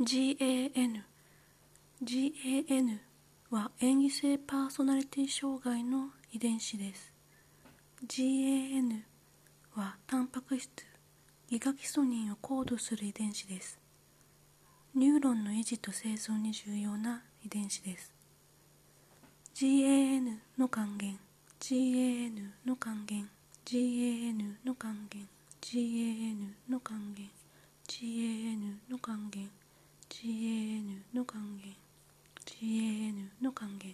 GAN GAN は演技性パーソナリティ障害の遺伝子です。GAN はタンパク質ギガキソニンをコードする遺伝子です。ニューロンの維持と生存に重要な遺伝子です。GAN の還元。GAN の還元。GAN の還元。GAN の還元。GAN の還元。GAN の還元 GAN の還元